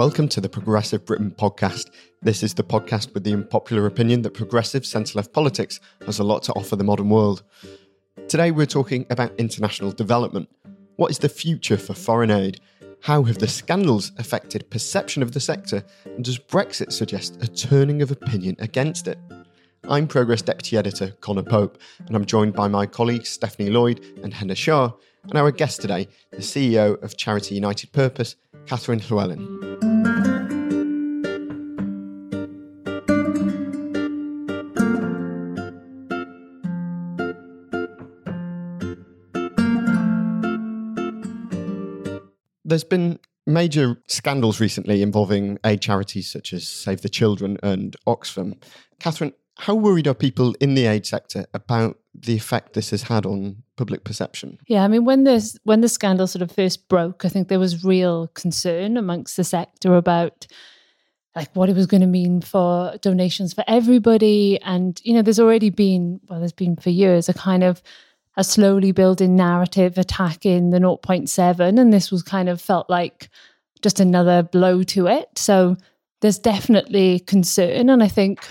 Welcome to the Progressive Britain podcast. This is the podcast with the unpopular opinion that progressive centre left politics has a lot to offer the modern world. Today we're talking about international development. What is the future for foreign aid? How have the scandals affected perception of the sector? And does Brexit suggest a turning of opinion against it? I'm Progress Deputy Editor Conor Pope, and I'm joined by my colleagues Stephanie Lloyd and Henna Shah, and our guest today, the CEO of Charity United Purpose, Kathryn Llewelyn. There's been major scandals recently involving aid charities such as Save the Children and Oxfam. Kathryn, how worried are people in the aid sector about the effect this has had on public perception? Yeah, I mean, when this when the scandal sort of first broke, I think there was real concern amongst the sector about like what it was going to mean for donations for everybody. And you know, there's already been well, there's been for years a kind of a slowly building narrative attacking the 0.7, and this was kind of felt like just another blow to it. So there's definitely concern, and I think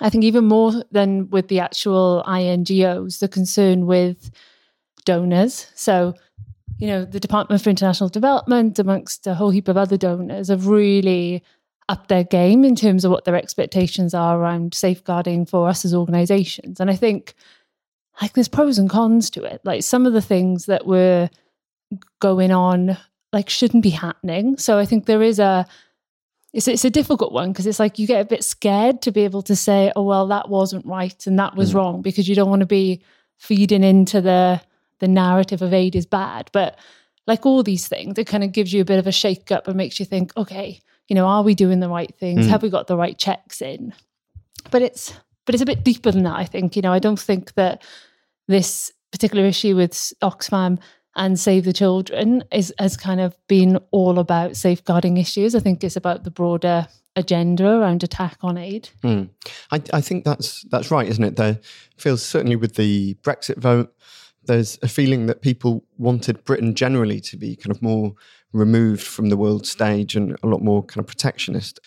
I think even more than with the actual INGOs, the concern with donors. So, you know, the Department for International Development, amongst a whole heap of other donors, have really upped their game in terms of what their expectations are around safeguarding for us as organizations. And I think like there's pros and cons to it. Like some of the things that were going on like shouldn't be happening. So I think there is a it's it's a difficult one because it's like you get a bit scared to be able to say, oh well, that wasn't right and that was mm. wrong because you don't want to be feeding into the the narrative of aid is bad. But like all these things, it kind of gives you a bit of a shake up and makes you think, okay, you know, are we doing the right things? Mm. Have we got the right checks in? But it's but it's a bit deeper than that, I think. You know, I don't think that this particular issue with Oxfam and Save the Children is has kind of been all about safeguarding issues. I think it's about the broader agenda around attack on aid. Mm. I, I, think that's that's right, isn't it? There feels certainly with the Brexit vote, there's a feeling that people wanted Britain generally to be kind of more removed from the world stage and a lot more kind of protectionist.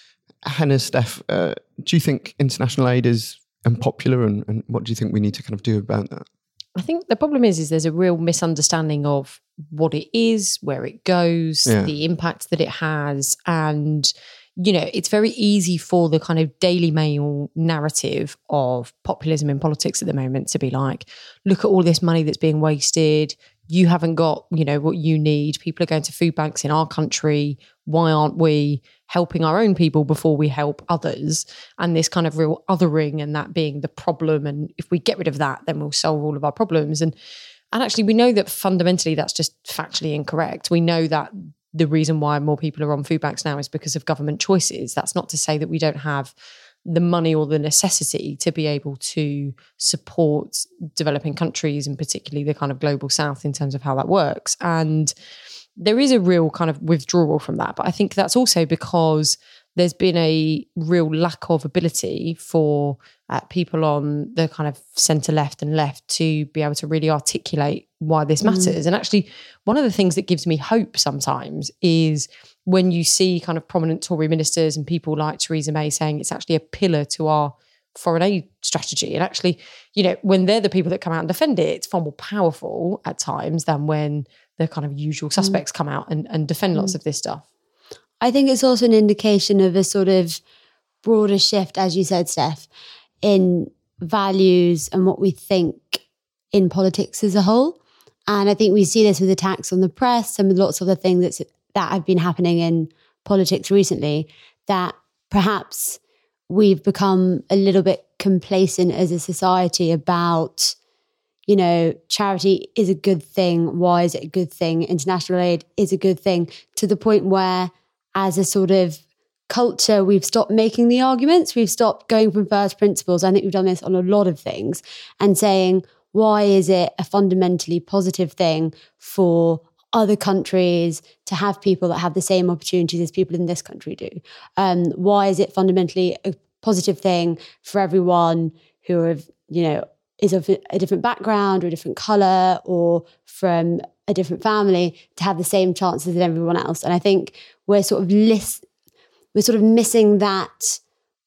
Henna, Steph, uh, do you think international aid is unpopular, and, and what do you think we need to kind of do about that? I think the problem is, is there's a real misunderstanding of what it is, where it goes, yeah. the impact that it has, and you know, it's very easy for the kind of Daily Mail narrative of populism in politics at the moment to be like, look at all this money that's being wasted. You haven't got, you know, what you need. People are going to food banks in our country. Why aren't we? helping our own people before we help others? And this kind of real othering and that being the problem. And if we get rid of that then we'll solve all of our problems. And and actually we know that fundamentally that's just factually incorrect. We know that the reason why more people are on food banks now is because of government choices. That's not to say that we don't have the money or the necessity to be able to support developing countries and particularly the kind of global south in terms of how that works. And there is a real kind of withdrawal from that. But I think that's also because there's been a real lack of ability for uh, people on the kind of centre left and left to be able to really articulate why this mm. matters. Mm. And actually, one of the things that gives me hope sometimes is when you see kind of prominent Tory ministers and people like Theresa May saying it's actually a pillar to our foreign aid strategy. And actually, you know, when they're the people that come out and defend it, it's far more powerful at times than when the kind of usual mm. suspects mm. come out and, and defend mm. lots of this stuff. I think it's also an indication of a sort of broader shift, as you said, Steph, in values and what we think in politics as a whole. And I think we see this with attacks on the press and with lots of the things that's, that have been happening in politics recently, that perhaps we've become a little bit complacent as a society about, you know, charity is a good thing. Why is it a good thing? International aid is a good thing to the point where, as a sort of culture, we've stopped making the arguments. We've stopped going from first principles. I think we've done this on a lot of things and saying, why is it a fundamentally positive thing for other countries to have people that have the same opportunities as people in this country do? Um, why is it fundamentally a positive thing for everyone who have, you know, is of a different background or a different color or from a different family to have the same chances as everyone else? And I think we're sort of list, we're sort of missing that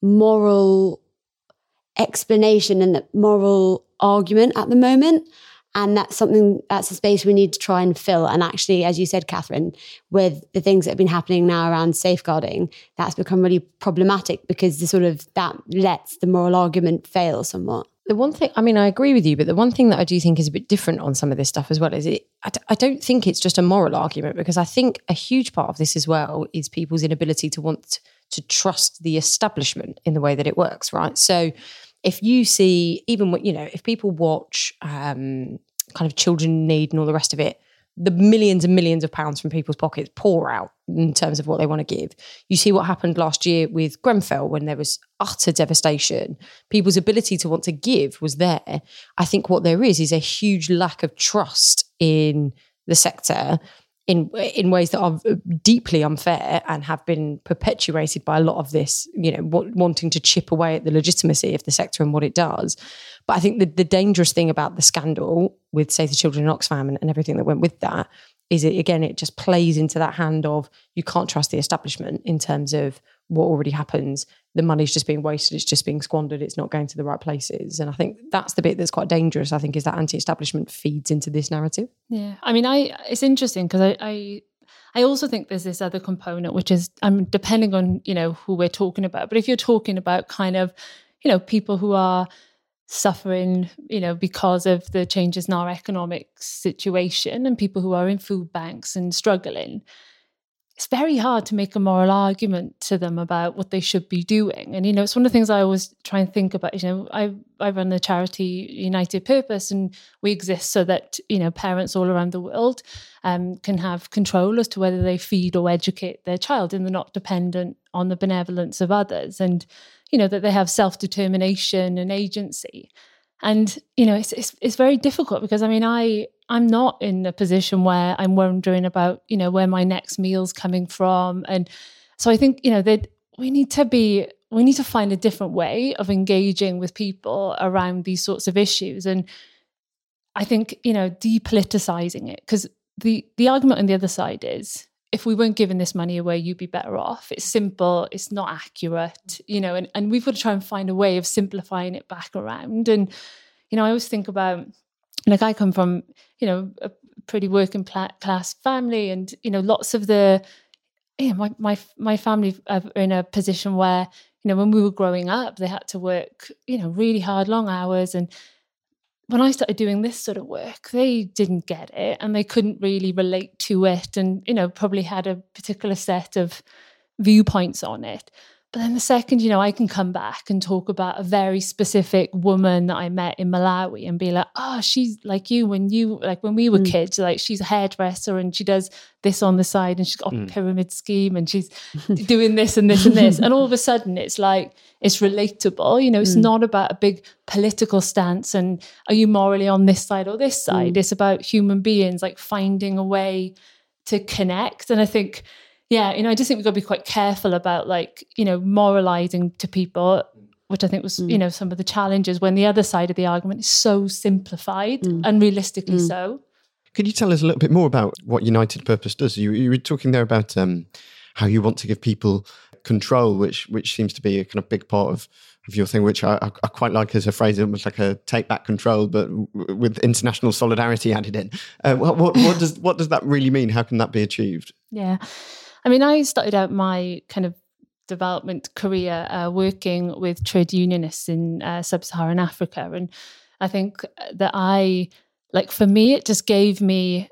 moral explanation and that moral argument at the moment. And that's something, that's a space we need to try and fill. And actually, as you said, Kathryn, with the things that have been happening now around safeguarding, that's become really problematic because the sort of that lets the moral argument fail somewhat. The one thing, I mean, I agree with you, but the one thing that I do think is a bit different on some of this stuff as well is it, I d- I don't think it's just a moral argument because I think a huge part of this as well is people's inability to want to trust the establishment in the way that it works, right? So, if you see even what you know if people watch um, kind of children need and all the rest of it the millions and millions of pounds from people's pockets pour out in terms of what they want to give. You see what happened last year with Grenfell when there was utter devastation. People's ability to want to give was there. I think what there is is a huge lack of trust in the sector in in ways that are uh, deeply unfair and have been perpetuated by a lot of this, you know, w- wanting to chip away at the legitimacy of the sector and what it does. But I think the, the dangerous thing about the scandal with Save the Children in Oxfam and, and everything that went with that is it again it just plays into that hand of you can't trust the establishment in terms of what already happens the money's just being wasted it's just being squandered it's not going to the right places and i think that's the bit that's quite dangerous i think is that anti-establishment feeds into this narrative yeah i mean i it's interesting because I, I I also think there's this other component, which is I'm um, depending on you know who we're talking about. But if you're talking about kind of you know people who are suffering, you know, because of the changes in our economic situation, and people who are in food banks and struggling, it's very hard to make a moral argument to them about what they should be doing. And you know, it's one of the things I always try and think about. You know, I I run the charity United Purpose, and we exist so that you know parents all around the world um, can have control as to whether they feed or educate their child, and they're not dependent on the benevolence of others, and you know that they have self determination and agency. And you know, it's, it's it's very difficult because I mean, I I'm not in a position where I'm wondering about, you know, where my next meal's coming from. And so I think, you know, that we need to be we need to find a different way of engaging with people around these sorts of issues. And I think, you know, depoliticizing it, because the the argument on the other side is if we weren't giving this money away, you'd be better off. It's simple, it's not accurate, you know, and, and we've got to try and find a way of simplifying it back around. And, you know, I always think about like I come from, you know, a pretty working class family, and you know, lots of the, yeah, my my my family are in a position where you know when we were growing up, they had to work, you know, really hard, long hours, and when I started doing this sort of work, they didn't get it, and they couldn't really relate to it, and you know, probably had a particular set of viewpoints on it. But then the second, you know, I can come back and talk about a very specific woman that I met in Malawi and be like, oh, she's like you when you, like when we were mm. kids, like she's a hairdresser and she does this on the side and she's got mm. a pyramid scheme and she's doing this and this and this. And all of a sudden it's like, it's relatable. You know, it's mm. not about a big political stance and are you morally on this side or this side? Mm. It's about human beings like finding a way to connect. And I think, yeah, you know, I just think we've got to be quite careful about like, you know, moralizing to people, which I think was, mm. you know, some of the challenges when the other side of the argument is so simplified, mm. unrealistically mm. so. Could you tell us a little bit more about what United Purpose does? You, you were talking there about um, how you want to give people control, which which seems to be a kind of big part of, of your thing, which I, I quite like as a phrase, almost like a take back control, but with international solidarity added in. Uh, what, what, what does what does that really mean? How can that be achieved? Yeah, I mean, I started out my kind of development career uh, working with trade unionists in uh, sub-Saharan Africa, and I think that I like for me, it just gave me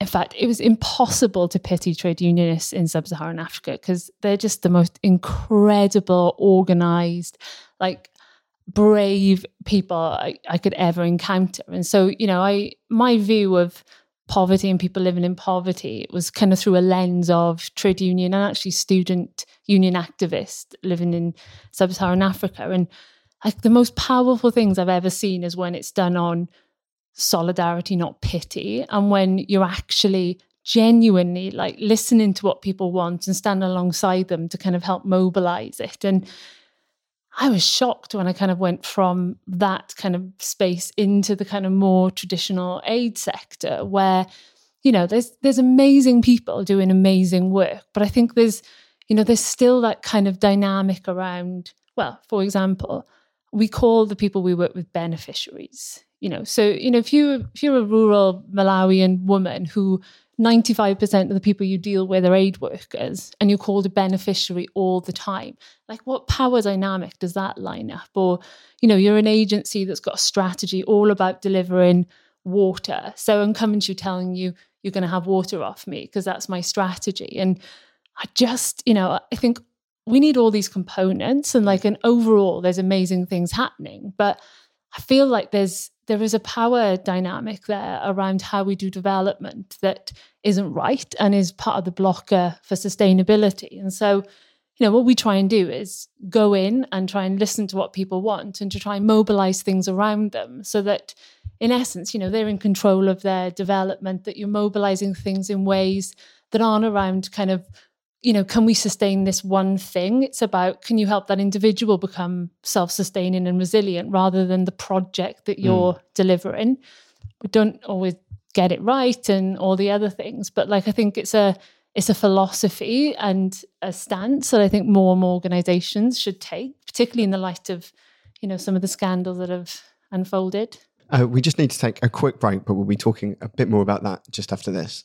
in fact, it was impossible to pity trade unionists in sub Saharan Africa because they're just the most incredible, organized, like brave people I, I, could ever encounter. And so, you know, I my view of poverty and people living in poverty It was kind of through a lens of trade union and actually student union activists living in sub Saharan Africa. And like the most powerful things I've ever seen is when it's done on solidarity, not pity. And when you're actually genuinely like listening to what people want and stand alongside them to kind of help mobilize it. And I was shocked when I kind of went from that kind of space into the kind of more traditional aid sector where, you know, there's there's amazing people doing amazing work. But I think there's, you know, there's still that kind of dynamic around, well, for example, we call the people we work with beneficiaries you know so you know if you if you're a rural malawian woman who 95% of the people you deal with are aid workers and you're called a beneficiary all the time like what power dynamic does that line up? Or you know you're an agency that's got a strategy all about delivering water. So i'm coming to you telling you you're going to have water off me because that's my strategy. And i just you know i think we need all these components and like an overall there's amazing things happening. But i feel like there's there is a power dynamic there around how we do development that isn't right and is part of the blocker for sustainability. And so, you know, what we try and do is go in and try and listen to what people want and to try and mobilize things around them so that, in essence, you know, they're in control of their development, that you're mobilizing things in ways that aren't around kind of you know, can we sustain this one thing? It's about can you help that individual become self sustaining and resilient rather than the project that you're mm. delivering. We don't always get it right and all the other things, but like I think it's a it's a philosophy and a stance that I think more and more organizations should take, particularly in the light of, you know, some of the scandals that have unfolded. Uh, we just need to take a quick break, but we'll be talking a bit more about that just after this.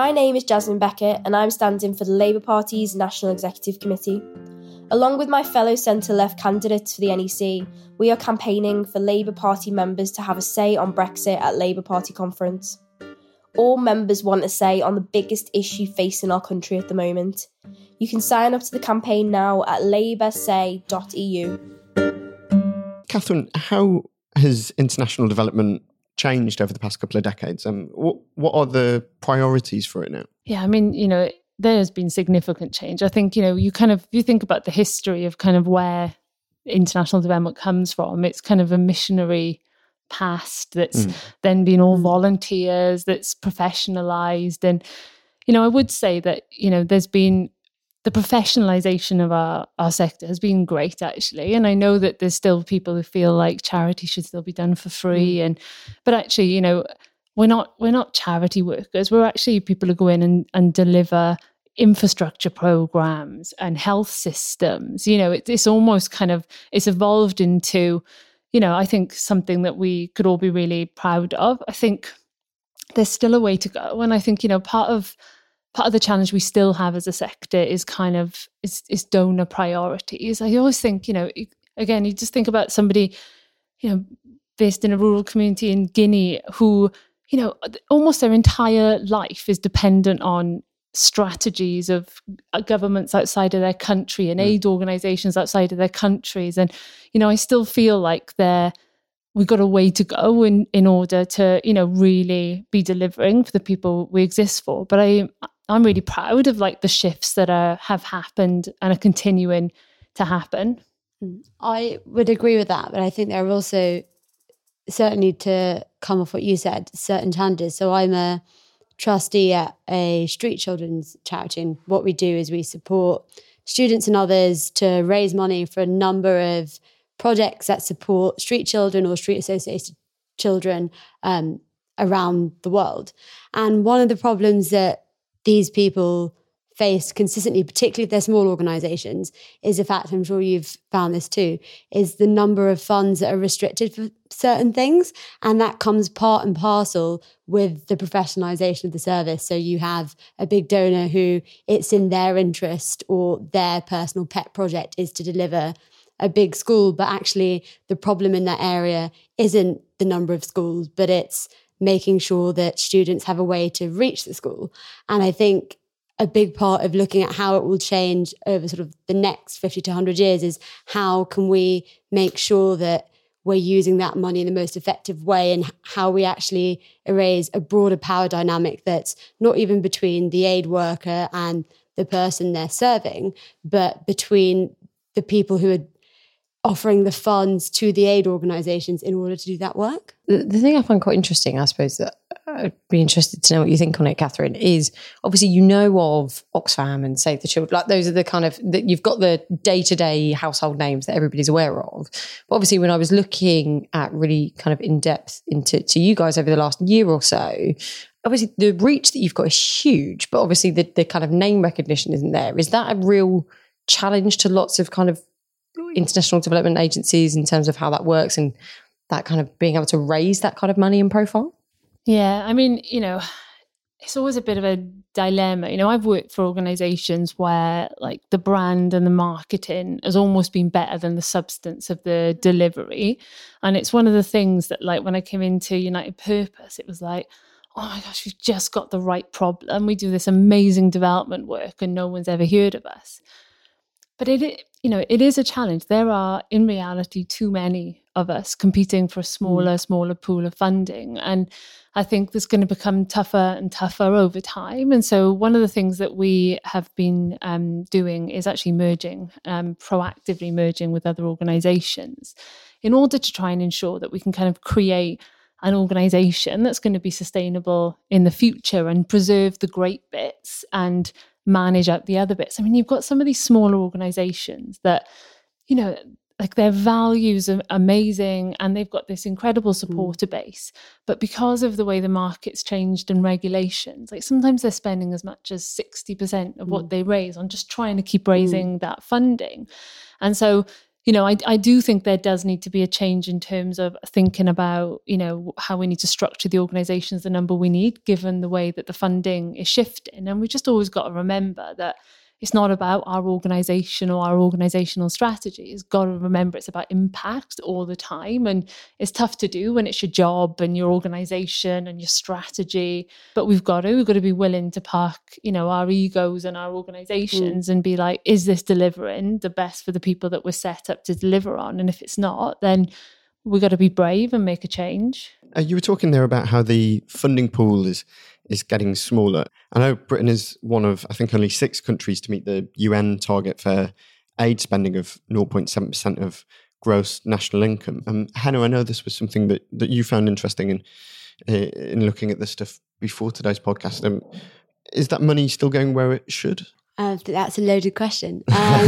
My name is Jasmine Beckett, and I'm standing for the Labour Party's National Executive Committee. Along with my fellow centre left candidates for the NEC, we are campaigning for Labour Party members to have a say on Brexit at Labour Party conference. All members want a say on the biggest issue facing our country at the moment. You can sign up to the campaign now at laboursay.eu. Kathryn, how has international development changed over the past couple of decades? Um, what what are the priorities for it now? Yeah, I mean, you know, there has been significant change. I think you know, you kind of you think about the history of kind of where international development comes from. It's kind of a missionary past that's mm. then been all volunteers, that's professionalized, and you know, I would say that you know, there's been the professionalization of our, our sector has been great actually. And i know that there's still people who feel like charity should still be done for free. Mm. and but actually you know we're not we're not charity workers. We're actually people who go in and, and deliver infrastructure programs and health systems. You know it, it's almost kind of it's evolved into you know i think something that we could all be really proud of. I think there's still a way to go. And i think you know part of part of the challenge we still have as a sector is kind of is, is donor priorities. I always think you know again you just think about somebody you know based in a rural community in guinea who you know almost their entire life is dependent on strategies of uh, governments outside of their country and mm. aid organizations outside of their countries. And you know i still feel like they're we've got a way to go in in order to you know really be delivering for the people we exist for. But i i'm really proud of like the shifts that are have happened and are continuing to happen mm. i would agree with that but i think there are also certainly to come off what you said certain challenges so i'm a trustee at a street children's charity. And what we do is we support students and others to raise money for a number of projects that support street children or street associated children um, around the world. And one of the problems that these people face consistently, particularly if they're small organizations, is the fact, I'm sure you've found this too, is the number of funds that are restricted for certain things. And that comes part and parcel with the professionalization of the service. So you have a big donor who it's in their interest or their personal pet project is to deliver a big school, but actually the problem in that area isn't the number of schools, but it's making sure that students have a way to reach the school. And I think a big part of looking at how it will change over sort of the next 50 to 100 years is how can we make sure that we're using that money in the most effective way and how we actually erase a broader power dynamic that's not even between the aid worker and the person they're serving, but between the people who are offering the funds to the aid organizations in order to do that work. The, the thing I find quite interesting, I suppose, that I'd be interested to know what you think on it, Kathryn, is obviously you know of Oxfam and Save the Children. Like those are the kind of that you've got the day to day household names that everybody's aware of. But obviously, when I was looking at really kind of in depth into to you guys over the last year or so, obviously the reach that you've got is huge, but obviously the, the kind of name recognition isn't there. Is that a real challenge to lots of kind of international development agencies in terms of how that works and that kind of being able to raise that kind of money and profile? Yeah, I mean, you know, it's always a bit of a dilemma. You know, I've worked for organizations where like the brand and the marketing has almost been better than the substance of the delivery. And it's one of the things that like when I came into United Purpose, it was like, oh my gosh, we've just got the right problem. We do this amazing development work and no one's ever heard of us. But it, you know, it is a challenge. There are, in reality, too many of us competing for a smaller, mm. smaller pool of funding. And I think this going to become tougher and tougher over time. And so, one of the things that we have been um, doing is actually merging, um, proactively merging with other organizations in order to try and ensure that we can kind of create an organization that's going to be sustainable in the future and preserve the great bits and manage out the other bits. I mean, you've got some of these smaller organizations that, you know, like their values are amazing and they've got this incredible mm. supporter mm. base. But because of the way the market's changed and regulations, like sometimes they're spending as much as 60% of mm. what they raise on just trying to keep mm. raising mm. that funding. And so you know, I, I do think there does need to be a change in terms of thinking about, you know, how we need to structure the organizations, the number we need, given the way that the funding is shifting. And we just always got to remember that it's not about our organization or our organizational strategy. It's got to remember it's about impact all the time. And it's tough to do when it's your job and your organization and your strategy. But we've got to, we've got to be willing to park, you know, our egos and our organizations mm. and be like, is this delivering the best for the people that we're set up to deliver on? And if it's not, then we've got to be brave and make a change. Uh, you were talking there about how the funding pool is is getting smaller. I know Britain is one of, I think, only six countries to meet the UN target for aid spending of 0.7% of gross national income. Um, Henna, I know this was something that, that you found interesting in, in looking at this stuff before today's podcast. Um, is that money still going where it should? Uh, that's a loaded question. Um,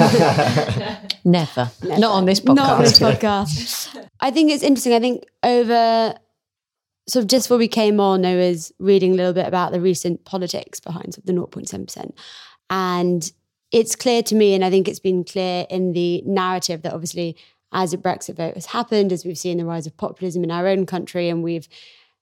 never. never. Not on this podcast. Not on this podcast. I think it's interesting. I think over sort of just before we came on, I was reading a little bit about the recent politics behind the 0.7%. And it's clear to me, and I think it's been clear in the narrative that obviously as a Brexit vote has happened, as we've seen the rise of populism in our own country, and we've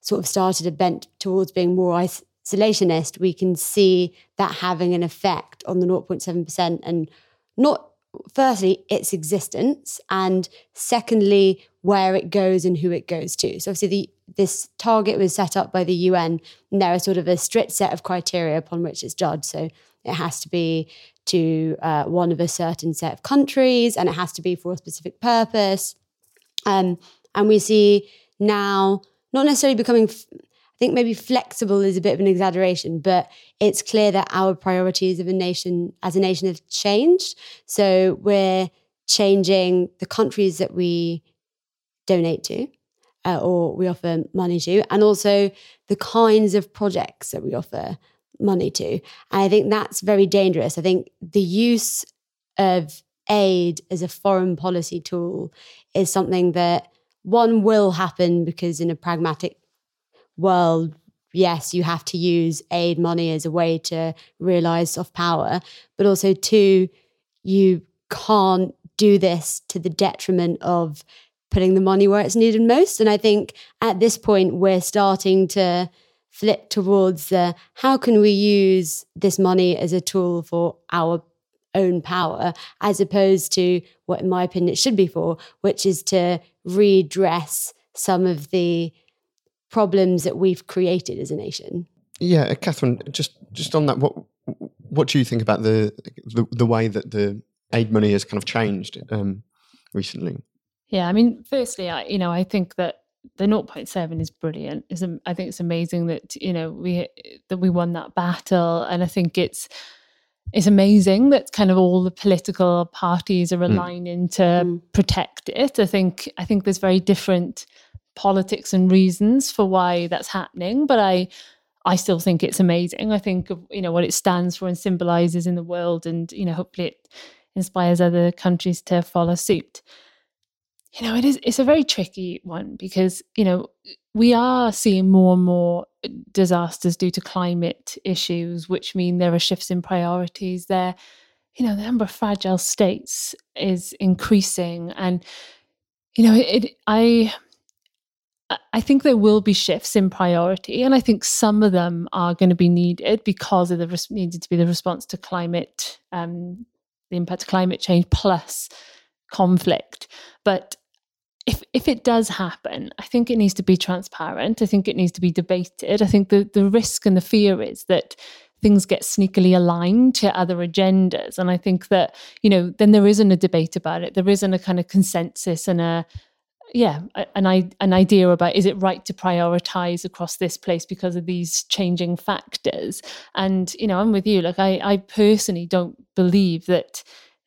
sort of started a bent towards being more isolationist, we can see that having an effect on the 0.7% and not firstly its existence and secondly where it goes and who it goes to. So obviously the, this target was set up by the un and there are sort of a strict set of criteria upon which it's judged. So it has to be to uh, one of a certain set of countries and it has to be for a specific purpose. Um, and we see now not necessarily becoming f- think maybe flexible is a bit of an exaggeration, but it's clear that our priorities of a nation as a nation have changed. So we're changing the countries that we donate to uh, or we offer money to, and also the kinds of projects that we offer money to. And I think that's very dangerous. I think the use of aid as a foreign policy tool is something that one will happen because in a pragmatic world, yes, you have to use aid money as a way to realize soft power, but also, two, you can't do this to the detriment of putting the money where it's needed most. And I think at this point, we're starting to flip towards the how can we use this money as a tool for our own power, as opposed to what, in my opinion, it should be for, which is to redress some of the problems that we've created as a nation. Yeah, uh, Kathryn, just just on that, what what do you think about the the, the way that the aid money has kind of changed um, recently? Yeah, I mean, firstly, I you know I think that the 0.7 is brilliant. Is I think it's amazing that you know we that we won that battle, and I think it's it's amazing that kind of all the political parties are hmm. aligning mm. to mm. protect it. I think I think there's very different politics and reasons for why that's happening, but I I still think it's amazing. I think of you know what it stands for and symbolizes in the world, and you know hopefully it inspires other countries to follow suit. You know, it is it's a very tricky one because you know we are seeing more and more disasters due to climate issues, which mean there are shifts in priorities. There, you know, the number of fragile states is increasing, and you know, it. I I think there will be shifts in priority, and I think some of them are going to be needed because of the res- needed to be the response to climate, um, the impact of climate change plus conflict. But if if it does happen, I think it needs to be transparent. I think it needs to be debated. I think the the risk and the fear is that things get sneakily aligned to other agendas, and I think that you know then there isn't a debate about it. There isn't a kind of consensus and a yeah an, an idea about is it right to prioritize across this place because of these changing factors and you know i'm with you like i i personally don't believe that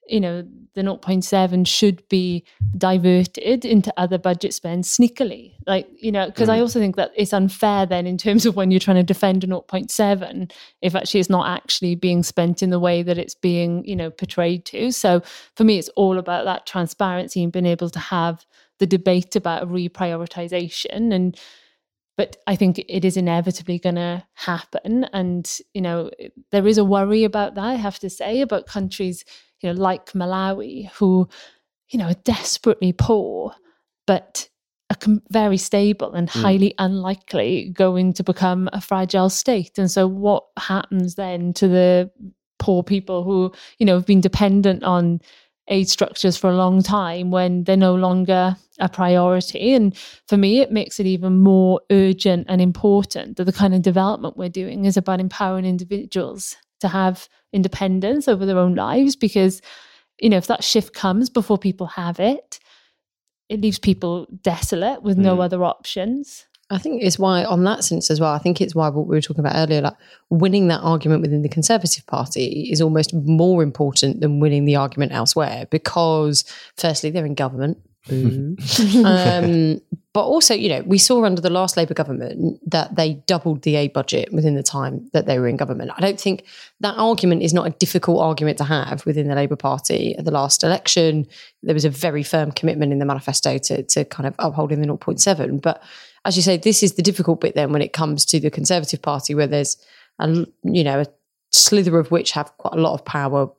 you know the 0.7 should be diverted into other budget spends sneakily like you know because mm. i also think that it's unfair then in terms of when you're trying to defend a 0.7 if actually it's not actually being spent in the way that it's being you know portrayed to so for me it's all about that transparency and being able to have the debate about reprioritization and but I think it is inevitably going to happen. And, you know, there is a worry about that, I have to say, about countries, you know, like Malawi, who, you know, are desperately poor, but are very stable and hmm. highly mm. unlikely going to become a fragile state. And so, what happens then to the poor people who, you know, have been dependent on aid structures for a long time when they're no longer a priority. And for me, it makes it even more urgent and important that the kind of development we're doing is about empowering individuals to have independence over their own lives. Because, you know, if that shift comes before people have it, it leaves people desolate with mm. no other options. I think it's why, on that sense as well, I think it's why what we were talking about earlier, like winning that argument within the Conservative Party is almost more important than winning the argument elsewhere because, firstly, they're in government. um, but also, you know, we saw under the last Labour government that they doubled the aid budget within the time that they were in government. I don't think that argument is not a difficult argument to have within the Labour Party. At the last election, there was a very firm commitment in the manifesto to, to kind of upholding the 0.7. But as you say, this is the difficult bit then when it comes to the Conservative Party, where there's a you know a slither of which have quite a lot of power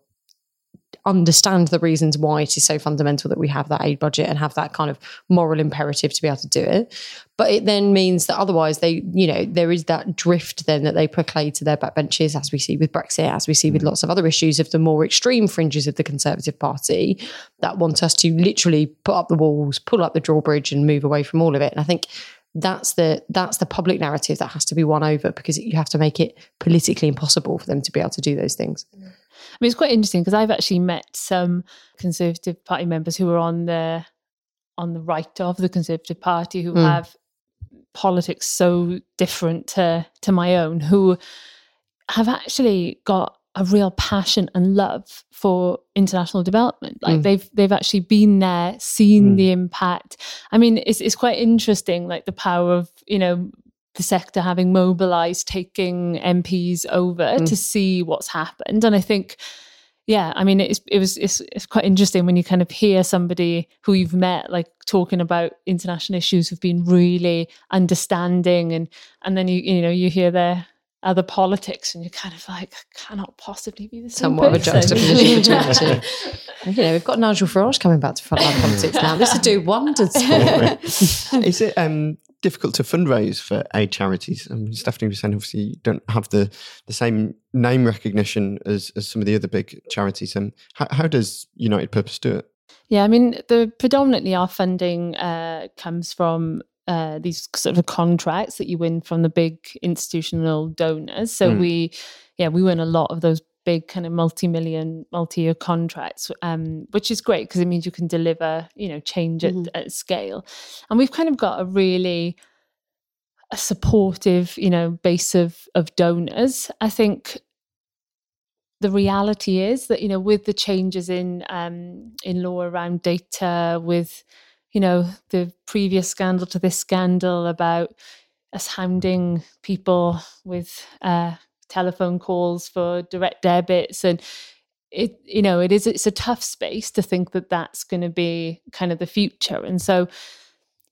understand the reasons why it is so fundamental that we have that aid budget and have that kind of moral imperative to be able to do it. But it then means that otherwise they, you know, there is that drift then that they proclaim to their backbenches, as we see with Brexit, as we see with mm. lots of other issues of the more extreme fringes of the Conservative Party that want us to literally put up the walls, pull up the drawbridge and move away from all of it. And I think that's the that's the public narrative that has to be won over because you have to make it politically impossible for them to be able to do those things. I mean, it's quite interesting because I've actually met some Conservative Party members who are on the on the right of the Conservative Party who mm. have politics so different to to my own, who have actually got a real passion and love for international development. Like mm. they've they've actually been there, seen mm. the impact. I mean, it's it's quite interesting, like the power of you know the sector having mobilized, taking MPs over mm. to see what's happened. And I think, yeah, I mean, it's, it was it's, it's quite interesting when you kind of hear somebody who you've met like talking about international issues who've been really understanding, and and then you you know you hear their other politics, and you're kind of like, cannot possibly be the same. Somewhat person. of a juxtaposition between the two. You know, we've got Nigel Farage coming back to frontline politics now. This would do wonders. Is it um, difficult to fundraise for aid charities. I mean, Stephanie was saying obviously you don't have the the same name recognition as, as some of the other big charities. And how, how does United Purpose do it? Yeah, I mean, the predominantly our funding uh, comes from uh, these sort of contracts that you win from the big institutional donors. So mm. we, yeah, we win a lot of those big kind of multi-million multi-year contracts um, which is great because it means you can deliver you know change mm-hmm. at, at, scale and we've kind of got a really a supportive you know base of of donors i think the reality is that you know with the changes in um, in law around data with you know the previous scandal to this scandal about us hounding people with uh, telephone calls for direct debits. And it you know it is it's a tough space to think that that's going to be kind of the future. And so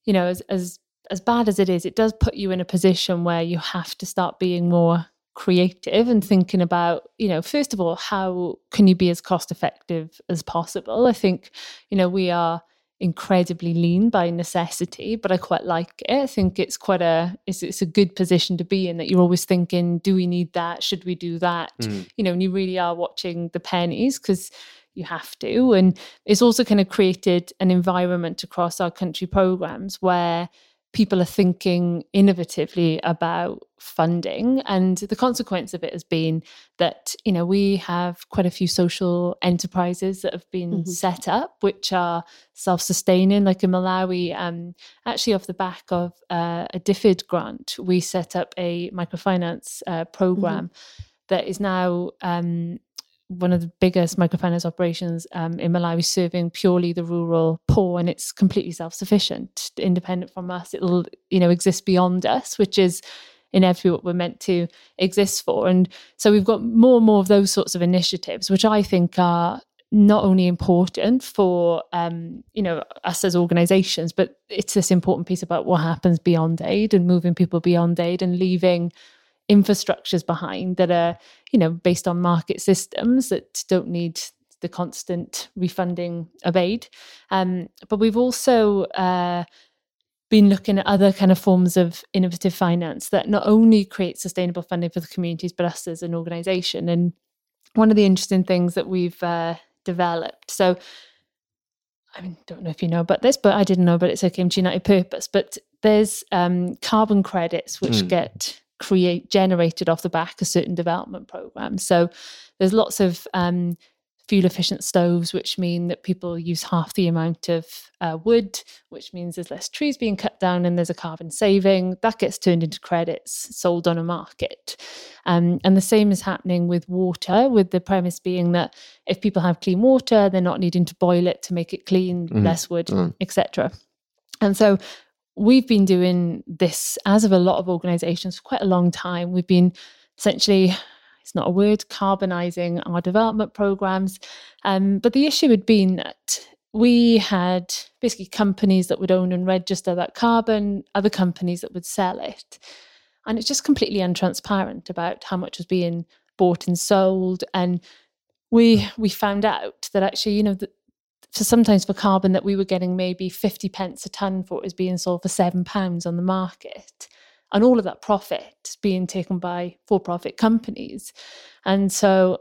you know as as as bad as it is it does put you in a position where you have to start being more creative and thinking about you know first of all how can you be as cost effective as possible? I think you know we are incredibly lean by necessity, but I quite like it. I think it's quite a it's, it's a good position to be in that you're always thinking, do we need that? Should we do that? Mm. You know, and you really are watching the pennies because you have to. And it's also kind of created an environment across our country programs where people are thinking innovatively about funding and the consequence of it has been that you know we have quite a few social enterprises that have been mm-hmm. set up which are self-sustaining like in malawi um, actually off the back of uh, a DFID grant we set up a microfinance uh, program mm-hmm. that is now um, one of the biggest microfinance operations um, in Malawi, serving purely the rural poor, and it's completely self-sufficient, independent from us. It'll, you know, exist beyond us, which is in inevitably what we're meant to exist for. And so we've got more and more of those sorts of initiatives, which I think are not only important for um, you know us as organizations but it's this important piece about what happens beyond aid and moving people beyond aid and leaving infrastructures behind that are you know based on market systems that don't need the constant refunding of aid um, but we've also uh, been looking at other kind of forms of innovative finance that not only create sustainable funding for the communities but us as an organization and one of the interesting things that we've uh, developed so I mean, don't know if you know about this, but I didn't know about it. So it came to United Purpose. But there's um, carbon credits which mm. get create generated off the back of certain development programs. So there's lots of um, fuel efficient stoves, which mean that people use half the amount of uh, wood, which means there's less trees being cut down and there's a carbon saving. That gets turned into credits sold on a market. Um, and the same is happening with water, with the premise being that if people have clean water, they're not needing to boil it to make it clean, mm. less wood, mm. etc. And so we've been doing this as of a lot of organizations for quite a long time. We've been essentially it's not a word, carbonizing our development programs. Um, but the issue had been that we had basically companies that would own and register that carbon, other companies that would sell it. And it's just completely untransparent about how much was being bought and sold. And we we found out that actually, you know, that for sometimes for carbon that we were getting maybe 50 pence a ton for it was being sold for seven pounds on the market. And all of that profit being taken by for-profit companies. And so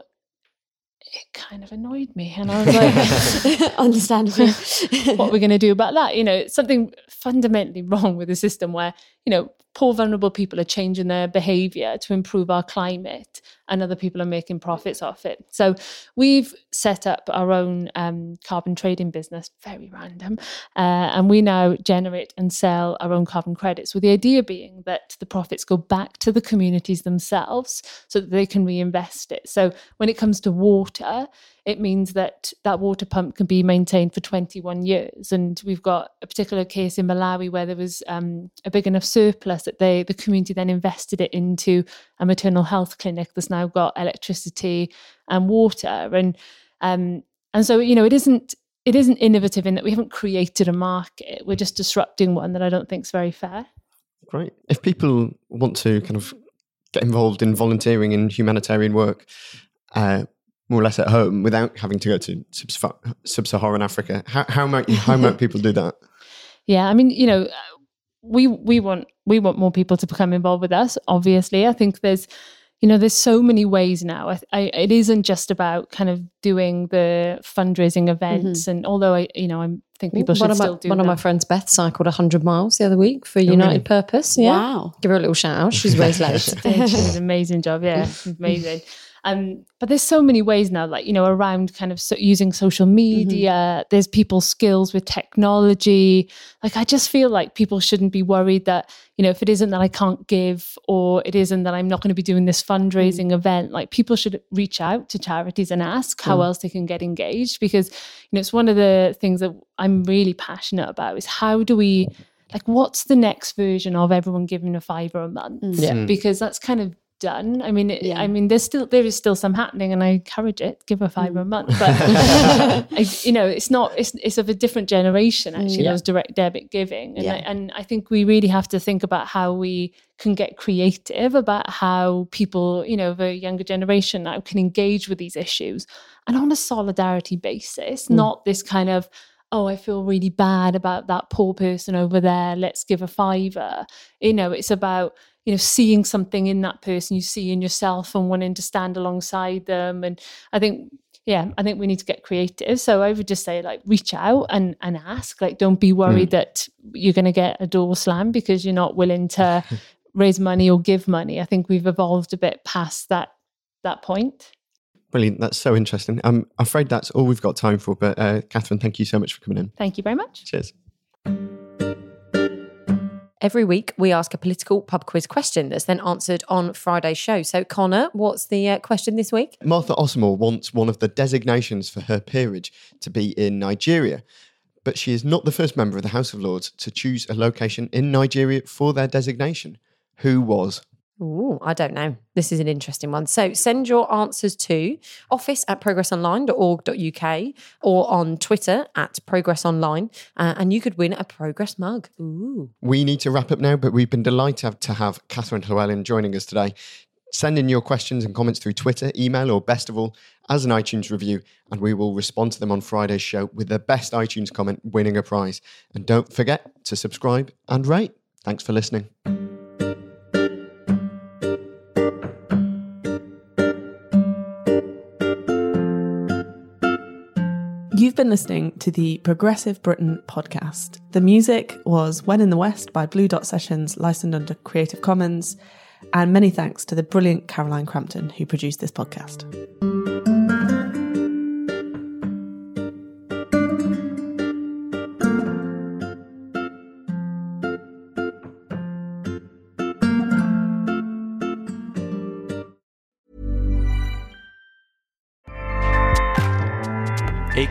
it kind of annoyed me and i was like understandably what we're going to do about that? You know something fundamentally wrong with the system where you know poor vulnerable people are changing their behavior to improve our climate and other people are making profits off it. So we've set up our own um, carbon trading business very random uh, and we now generate and sell our own carbon credits with the idea being that the profits go back to the communities themselves so that they can reinvest it. So when it comes to water it means that that water pump can be maintained for 21 years. And we've got a particular case in Malawi where there was um, a big enough surplus that they, the community then invested it into a maternal health clinic that's now got electricity and water. And um, and so you know it isn't it isn't innovative in that we haven't created a market. We're just disrupting one that I don't think is very fair. Great. If people want to kind of get involved in volunteering in humanitarian work, uh, more or less at home without having to go to sub-Saharan Africa. How, how might how might people do that? Yeah, I mean, you know, we we want we want more people to become involved with us. Obviously, I think there's you know there's so many ways now. I, I, it isn't just about kind of doing the fundraising events. Mm-hmm. And although I you know I think people should one still my, do one them. of my friends, Beth, cycled hundred miles the other week for oh, United really? Purpose. Yeah, wow! Give her a little shout out. She's raised loads. she did an amazing job. Yeah, amazing. Um, but there's so many ways now, like, you know, around kind of so using social media, mm-hmm. there's people's skills with technology. Like, I just feel like people shouldn't be worried that, you know, if it isn't that I can't give or it isn't that I'm not going to be doing this fundraising mm. event, like, people should reach out to charities and ask how mm. else they can get engaged. Because, you know, it's one of the things that I'm really passionate about is how do we like what's the next version of everyone giving a fiver a month mm. yeah. because that's kind of done. I mean, it, yeah. I mean, there's still there is still some happening, and I encourage it. Give a five mm. a month, but I, you know, it's not. It's it's of a different generation actually. Yeah. Those direct debit giving, and yeah. I, and I think we really have to think about how we can get creative about how people, you know, the younger generation now can engage with these issues, and on a solidarity basis, mm. not this kind of oh, I feel really bad about that poor person over there. Let's give a fiver. You know, it's about you know seeing something in that person you see in yourself and wanting to stand alongside them and i think yeah i think we need to get creative so i would just say like reach out and and ask like don't be worried mm. that you're going to get a door slam because you're not willing to raise money or give money i think we've evolved a bit past that that point Brilliant. That's so interesting. I'm afraid that's all we've got time for. But uh, Kathryn, thank you so much for coming in. Thank you very much. Cheers. Every week, we ask a political pub quiz question that's then answered on Friday's show. So, Conor, what's the uh, question this week? Martha Osamor wants one of the designations for her peerage to be in Nigeria, but she is not the first member of the House of Lords to choose a location in Nigeria for their designation. Who was? Ooh, I don't know. This is an interesting one. So send your answers to office at progressonline.org.uk or on Twitter at progressonline, uh, and you could win a progress mug. Ooh. We need to wrap up now, but we've been delighted to have Kathryn Llewelyn joining us today. Send in your questions and comments through Twitter, email, or best of all, as an iTunes review, and we will respond to them on Friday's show with the best iTunes comment winning a prize. And don't forget to subscribe and rate. Thanks for listening. Listening to the Progressive Britain podcast. The music was When in the West by Blue Dot Sessions, licensed under Creative Commons. And many thanks to the brilliant Caroline Crampton who produced this podcast.